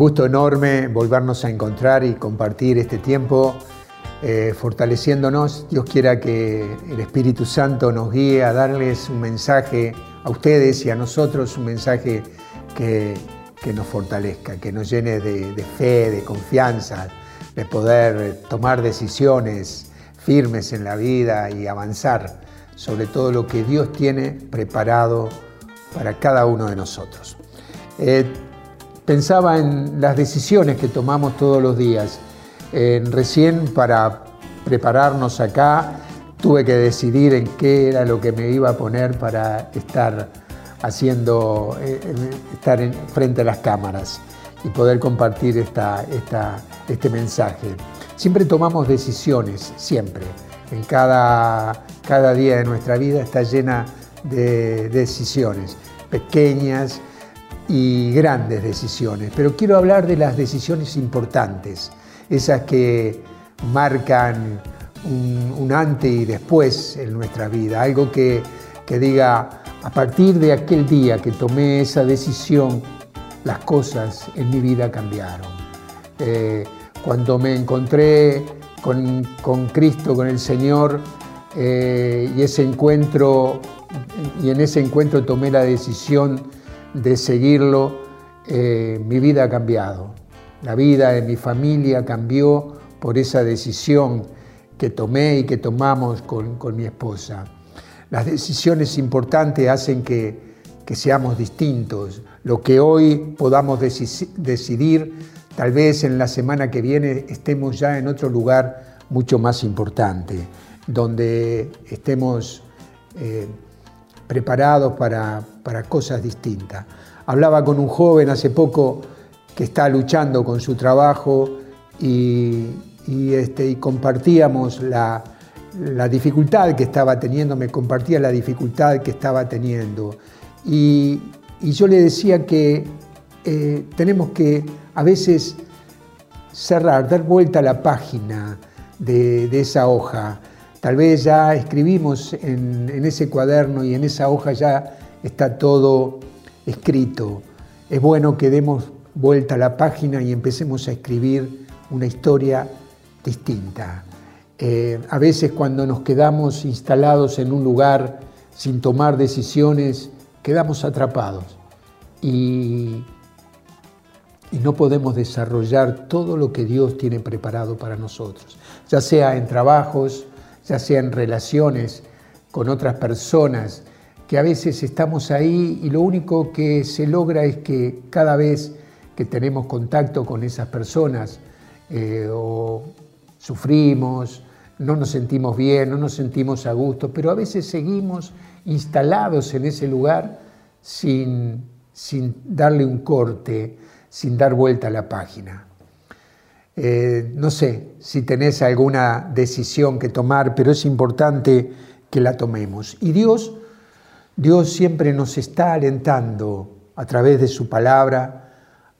Gusto enorme volvernos a encontrar y compartir este tiempo eh, fortaleciéndonos. Dios quiera que el Espíritu Santo nos guíe a darles un mensaje a ustedes y a nosotros, un mensaje que, nos fortalezca, que nos llene de, de fe, de confianza, de poder tomar decisiones firmes en la vida y avanzar sobre todo lo que Dios tiene preparado para cada uno de nosotros. Eh, pensaba en las decisiones que tomamos todos los días. recién para prepararnos acá tuve que decidir en qué era lo que me iba a poner para estar haciendo, eh, estar en, frente a las cámaras y poder compartir esta, este mensaje. Siempre tomamos decisiones, siempre. En cada, cada día de nuestra vida está llena de decisiones, pequeñas y grandes decisiones. Pero quiero hablar de las decisiones importantes, esas que marcan un, antes y después en nuestra vida, algo que, diga, a partir de aquel día que tomé esa decisión, las cosas en mi vida cambiaron. Eh, cuando me encontré con, Cristo, con el Señor, eh, y ese encuentro, y en ese encuentro tomé la decisión de seguirlo, eh, mi vida ha cambiado. La vida de mi familia cambió por esa decisión que tomé y que tomamos con, mi esposa. Las decisiones importantes hacen que, seamos distintos. Lo que hoy podamos decidir, tal vez en la semana que viene estemos ya en otro lugar mucho más importante, donde estemos eh, preparados para, cosas distintas. Hablaba con un joven hace poco que está luchando con su trabajo y, este, compartíamos la, dificultad que estaba teniendo, me compartía la dificultad que estaba teniendo. Y, yo le decía que eh, tenemos que a veces cerrar, dar vuelta a la página de esa hoja Tal vez ya escribimos en, ese cuaderno y en esa hoja ya está todo escrito. Es bueno que demos vuelta a la página y empecemos a escribir una historia distinta. Eh, a veces cuando nos quedamos instalados en un lugar sin tomar decisiones, quedamos atrapados y, y no podemos desarrollar todo lo que Dios tiene preparado para nosotros, ya sea en trabajos, ya sea en relaciones con otras personas, que a veces estamos ahí y lo único que se logra es que cada vez que tenemos contacto con esas personas eh, o sufrimos, no nos sentimos bien, no nos sentimos a gusto, pero a veces seguimos instalados en ese lugar sin, sin darle un corte, sin dar vuelta a la página. Eh, no sé si tenés alguna decisión que tomar, pero es importante que la tomemos. Y Dios, Dios siempre nos está alentando a través de su palabra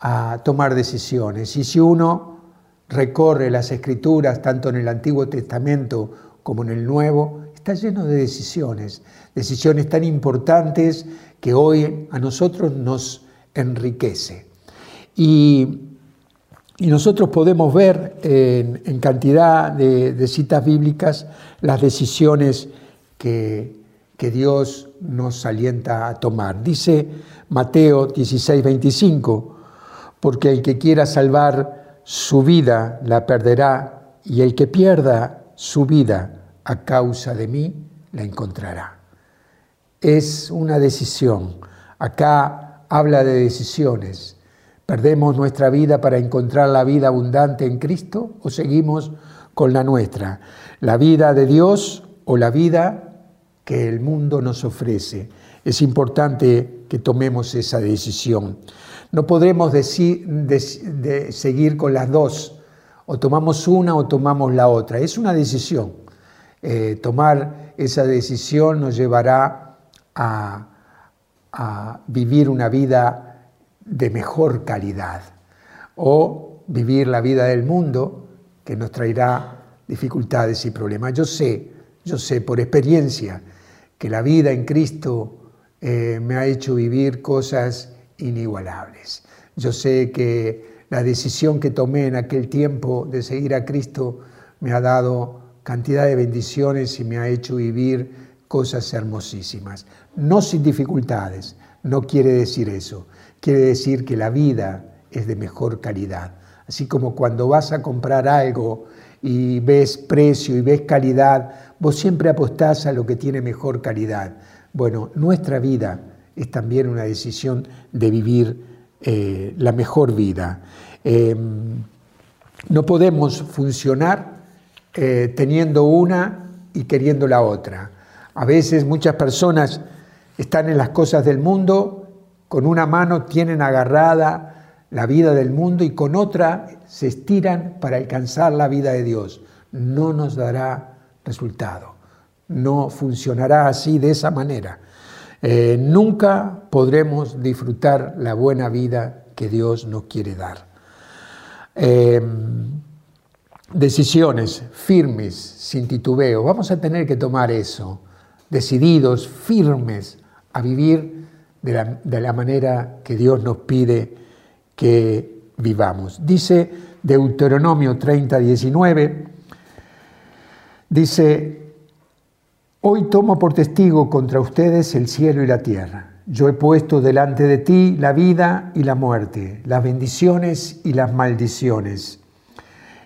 a tomar decisiones. Y si uno recorre las escrituras, tanto en el Antiguo Testamento como en el Nuevo, está lleno de decisiones, decisiones tan importantes que hoy a nosotros nos enriquece. Y nosotros podemos ver en, cantidad de, citas bíblicas las decisiones que, Dios nos alienta a tomar. Dice Mateo 16, 25, porque el que quiera salvar su vida la perderá, y el que pierda su vida a causa de mí la encontrará. Es una decisión. Acá habla de decisiones ¿Perdemos nuestra vida para encontrar la vida abundante en Cristo o seguimos con la nuestra? ¿La vida de Dios o la vida que el mundo nos ofrece? Es importante que tomemos esa decisión. No podremos seguir con las dos. O tomamos una o tomamos la otra. Es una decisión. Eh, tomar esa decisión nos llevará a, a vivir una vida de mejor calidad o vivir la vida del mundo que nos traerá dificultades y problemas. Yo sé, yo sé por experiencia que la vida en Cristo eh, me ha hecho vivir cosas inigualables. Yo sé que la decisión que tomé en aquel tiempo de seguir a Cristo me ha dado cantidad de bendiciones y me ha hecho vivir cosas hermosísimas. No sin dificultades, no quiere decir eso. Quiere decir que la vida es de mejor calidad. Así como cuando vas a comprar algo y ves precio y ves calidad, vos siempre apostás a lo que tiene mejor calidad. Bueno, nuestra vida es también una decisión de vivir eh, la mejor vida. Em, no podemos funcionar eh, teniendo una y queriendo la otra. A veces muchas personas están en las cosas del mundo, con una mano tienen agarrada la vida del mundo y con otra se estiran para alcanzar la vida de Dios. No nos dará resultado, no funcionará así de esa manera. Eh, nunca podremos disfrutar la buena vida que Dios nos quiere dar. Eh, decisiones firmes, sin titubeo. Vamos a tener que tomar eso, decididos, firmes, a vivir de la, de la manera que Dios nos pide que vivamos. Dice Deuteronomio 30, 19, dice, Hoy tomo por testigo contra ustedes el cielo y la tierra. Yo he puesto delante de ti la vida y la muerte, las bendiciones y las maldiciones.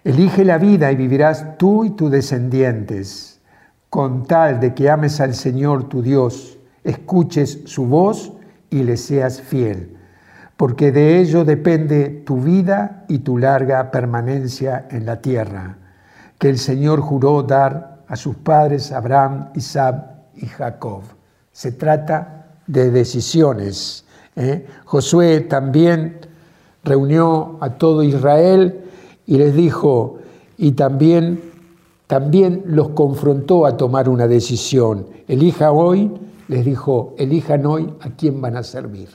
Elige la vida y vivirás tú y tus descendientes, con tal de que ames al Señor tu Dios, escuches su voz y le seas fiel, porque de ello depende tu vida y tu larga permanencia en la tierra, que el Señor juró dar a sus padres Abraham, Isaac y Jacob. Se trata de decisiones. ¿eh? Josué también reunió a todo Israel y les dijo, y también, también los confrontó a tomar una decisión. Elija hoy, les dijo, elijan hoy a quién van a servir.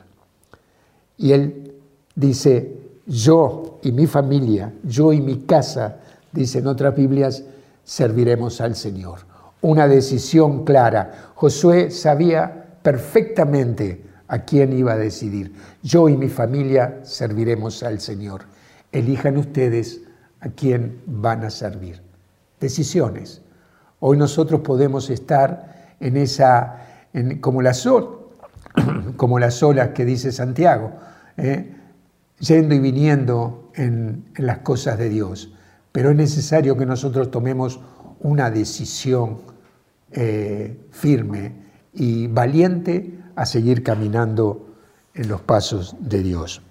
Y él dice, yo y mi familia, yo y mi casa, dicen otras Biblias, serviremos al Señor. Una decisión clara. Josué sabía perfectamente a quién iba a decidir. Yo y mi familia serviremos al Señor. Elijan ustedes a quién van a servir. Decisiones. Hoy nosotros podemos estar en esa, como, las, como las olas que dice Santiago, ¿eh? yendo y viniendo en las cosas de Dios pero es necesario que nosotros tomemos una decisión eh, firme y valiente a seguir caminando en los pasos de Dios.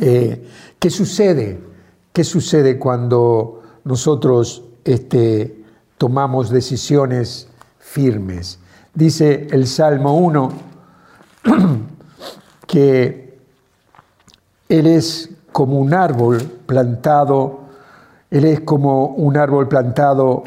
Eh, ¿Qué sucede? ¿Qué sucede cuando nosotros este, tomamos decisiones firmes? Dice el Salmo 1 que Él es como un árbol plantado él es como un árbol plantado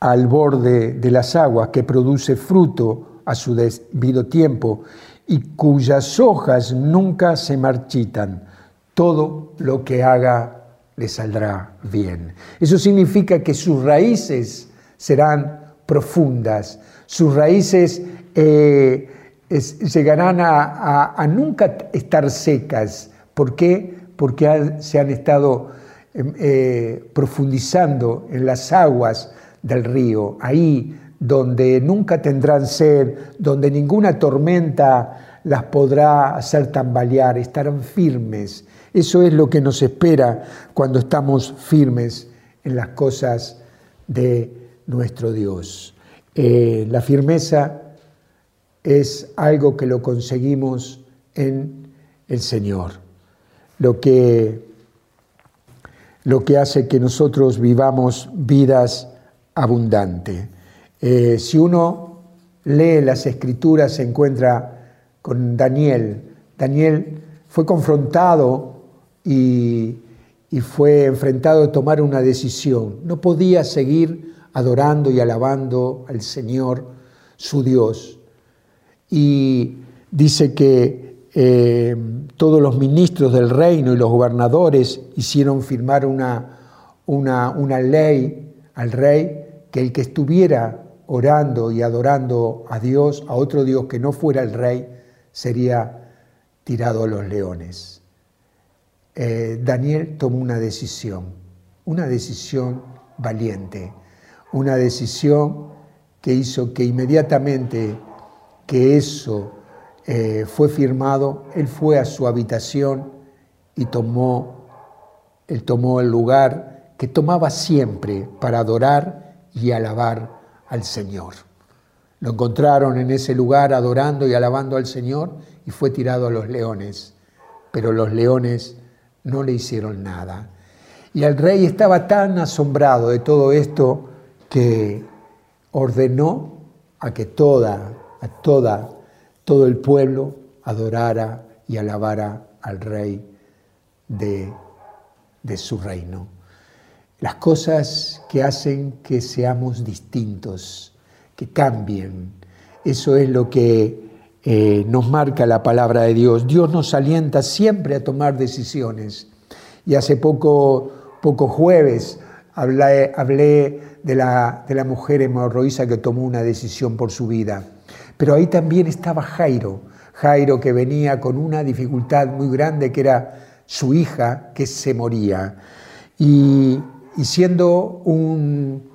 al borde de las aguas que produce fruto a su debido tiempo y cuyas hojas nunca se marchitan. Todo lo que haga le saldrá bien. Eso significa que sus raíces serán profundas, sus raíces eh, llegarán a, nunca estar secas. ¿Por qué? Porque se han estado eh, profundizando en las aguas del río, ahí donde nunca tendrán sed, donde ninguna tormenta las podrá hacer tambalear, estarán firmes. Eso es lo que nos espera cuando estamos firmes en las cosas de nuestro Dios. Eh, la firmeza es algo que lo conseguimos en el Señor. Lo que lo que hace que nosotros vivamos vidas abundantes. Eh, si uno lee las escrituras se encuentra con Daniel. Daniel fue confrontado y, y fue enfrentado a tomar una decisión. No podía seguir adorando y alabando al Señor, su Dios. Y dice que eh, todos los ministros del reino y los gobernadores hicieron firmar una, una, una ley al rey que el que estuviera orando y adorando a Dios, a otro Dios que no fuera el rey, sería tirado a los leones. eh, Daniel tomó una decisión, una decisión valiente, una decisión que hizo que inmediatamente que eso eh, fue firmado, él fue a su habitación y tomó, tomó el lugar que tomaba siempre para adorar y alabar al Señor. Lo encontraron en ese lugar adorando y alabando al Señor y fue tirado a los leones, pero los leones no le hicieron nada. Y el rey estaba tan asombrado de todo esto que ordenó a que toda, a toda, todo el pueblo adorara y alabara al rey de, de su reino. Las cosas que hacen que seamos distintos, que cambien, eso es lo que eh, nos marca la palabra de Dios. Dios nos alienta siempre a tomar decisiones. Y hace poco, poco jueves hablé, hablé de, la, de la mujer hemorroísa que tomó una decisión por su vida. Pero ahí también estaba Jairo, Jairo que venía con una dificultad muy grande que era su hija que se moría. Y, siendo un,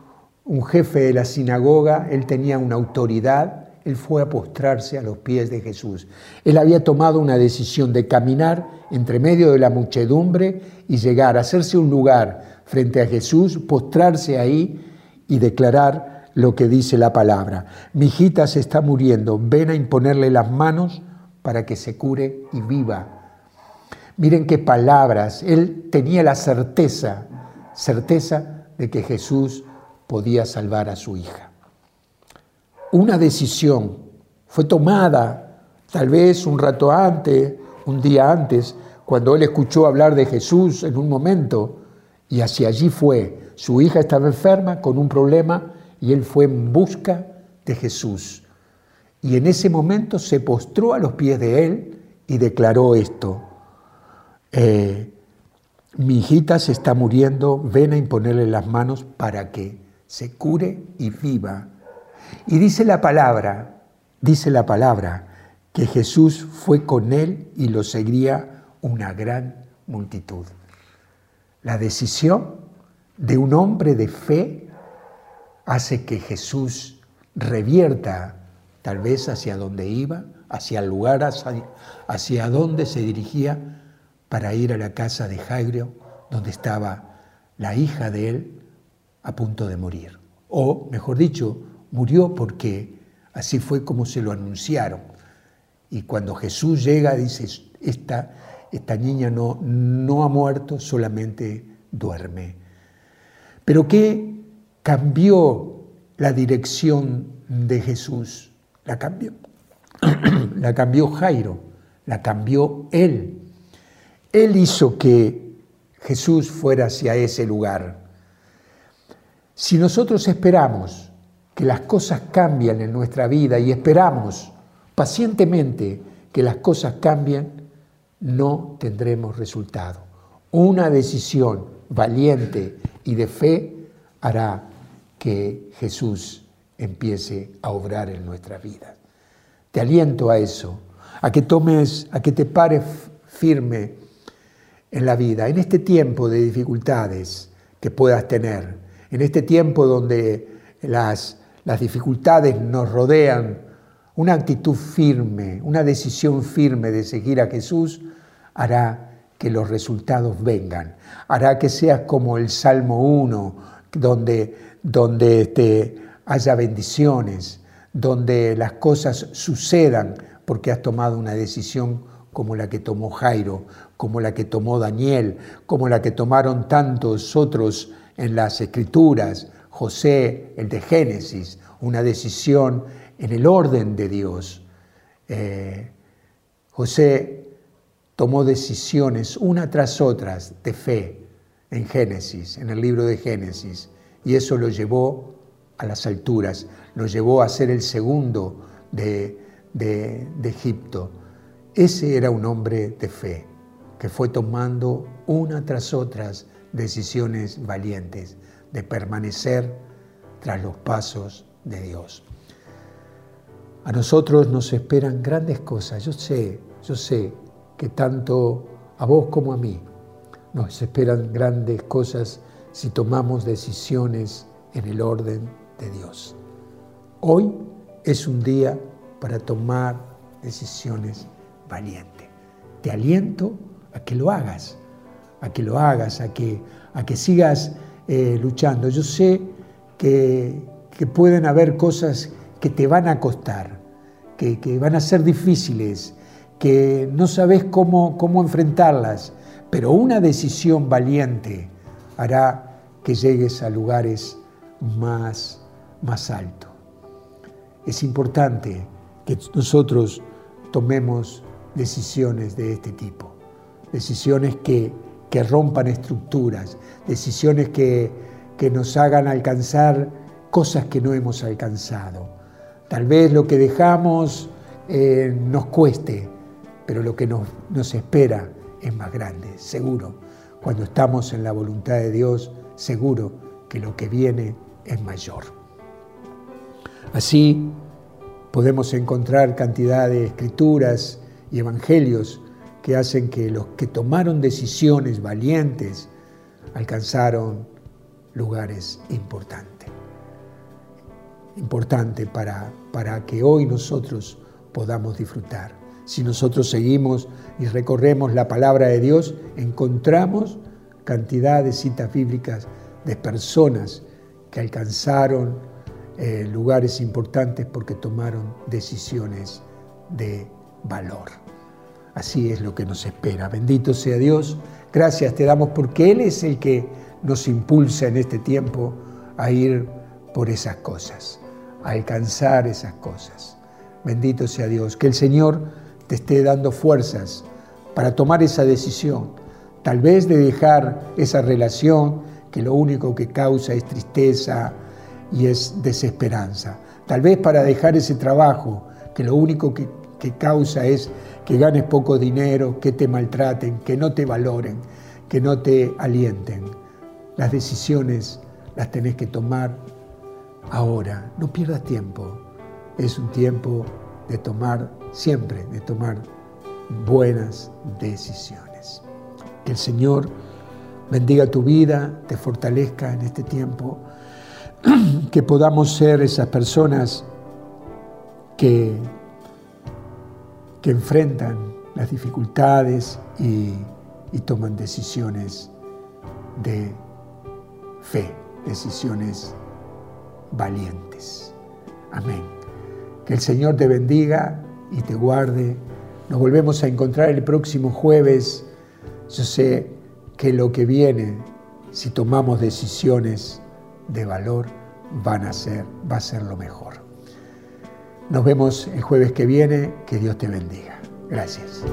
un jefe de la sinagoga, él tenía una autoridad él fue a postrarse a los pies de Jesús. Él había tomado una decisión de caminar entre medio de la muchedumbre y llegar hacerse un lugar frente a Jesús, postrarse ahí y declarar lo que dice la palabra. Mi hijita se está muriendo, ven a imponerle las manos para que se cure y viva. Miren qué palabras. Él tenía la certeza, certeza de que Jesús podía salvar a su hija una decisión fue tomada tal vez un rato antes, un día antes, cuando él escuchó hablar de Jesús en un momento, y hacia allí fue. Su hija estaba enferma con un problema y él fue en busca de Jesús. Y en ese momento se postró a los pies de él y declaró esto. Eh, mi hijita se está muriendo, ven a imponerle las manos para que se cure y viva. Y dice la palabra, dice la palabra, que Jesús fue con él y lo seguía una gran multitud. La decisión de un hombre de fe hace que Jesús revierta tal vez hacia donde iba, hacia el lugar hacia, hacia donde se dirigía para ir a la casa de Jairo, donde estaba la hija de él a punto de morir. O, mejor dicho, murió porque así fue como se lo anunciaron. Y cuando Jesús llega, dice, esta, esta niña no, no ha muerto, solamente duerme. Pero ¿qué cambió la dirección de Jesús? La cambió, la cambió Jairo, la cambió él. Él hizo que Jesús fuera hacia ese lugar. Si nosotros esperamos que las cosas cambian en nuestra vida y esperamos pacientemente que las cosas cambien, no tendremos resultado. Una decisión valiente y de fe hará que Jesús empiece a obrar en nuestra vida. Te aliento a eso, a que tomes, a que te pares firme en la vida, en este tiempo de dificultades que puedas tener, en este tiempo donde las las dificultades nos rodean, una actitud firme, una decisión firme de seguir a Jesús hará que los resultados vengan, hará que seas como el Salmo 1, donde, donde este, haya bendiciones, donde las cosas sucedan porque has tomado una decisión como la que tomó Jairo, como la que tomó Daniel, como la que tomaron tantos otros en las escrituras, José, el de Génesis, una decisión en el orden de Dios. Eh, José tomó decisiones una tras otras de fe en Génesis, en el libro de Génesis, y eso lo llevó a las alturas, lo llevó a ser el segundo de, de Egipto. Ese era un hombre de fe que fue tomando una tras otras decisiones valientes de permanecer tras los pasos de Dios. A nosotros nos esperan grandes cosas. Yo sé, yo sé que tanto a vos como a mí nos esperan grandes cosas si tomamos decisiones en el orden de Dios. Hoy es un día para tomar decisiones valientes. Te aliento a que lo hagas, a que lo hagas, a que, a que sigas eh, luchando. Yo sé que, pueden haber cosas que te van a costar, que, que van a ser difíciles, que no sabes cómo, cómo enfrentarlas, pero una decisión valiente hará que llegues a lugares más, más altos. Es importante que nosotros tomemos decisiones de este tipo, decisiones que, que rompan estructuras, decisiones que, que nos hagan alcanzar cosas que no hemos alcanzado. Tal vez lo que dejamos eh, nos cueste, pero lo que nos, nos espera es más grande, seguro. Cuando estamos en la voluntad de Dios, seguro que lo que viene es mayor. Así podemos encontrar cantidad de escrituras y evangelios que hacen que los que tomaron decisiones valientes alcanzaron lugares importantes. Importante para, para que hoy nosotros podamos disfrutar. Si nosotros seguimos y recorremos la palabra de Dios, encontramos cantidad de citas bíblicas de personas que alcanzaron eh, lugares importantes porque tomaron decisiones de valor. Así es lo que nos espera. Bendito sea Dios. Gracias te damos porque Él es el que nos impulsa en este tiempo a ir por esas cosas, a alcanzar esas cosas. Bendito sea Dios. Que el Señor te esté dando fuerzas para tomar esa decisión. Tal vez de dejar esa relación que lo único que causa es tristeza y es desesperanza. Tal vez para dejar ese trabajo que lo único que, que causa es que ganes poco dinero, que te maltraten, que no te valoren, que no te alienten. Las decisiones las tenés que tomar ahora. No pierdas tiempo. Es un tiempo de tomar siempre, de tomar buenas decisiones. Que el Señor bendiga tu vida, te fortalezca en este tiempo, que podamos ser esas personas que que enfrentan las dificultades y, toman decisiones de fe, decisiones valientes. Amén. Que el Señor te bendiga y te guarde. Nos volvemos a encontrar el próximo jueves. Yo sé que lo que viene, si tomamos decisiones de valor, van a ser, va a ser lo mejor. Nos vemos el jueves que viene. Que Dios te bendiga. Gracias.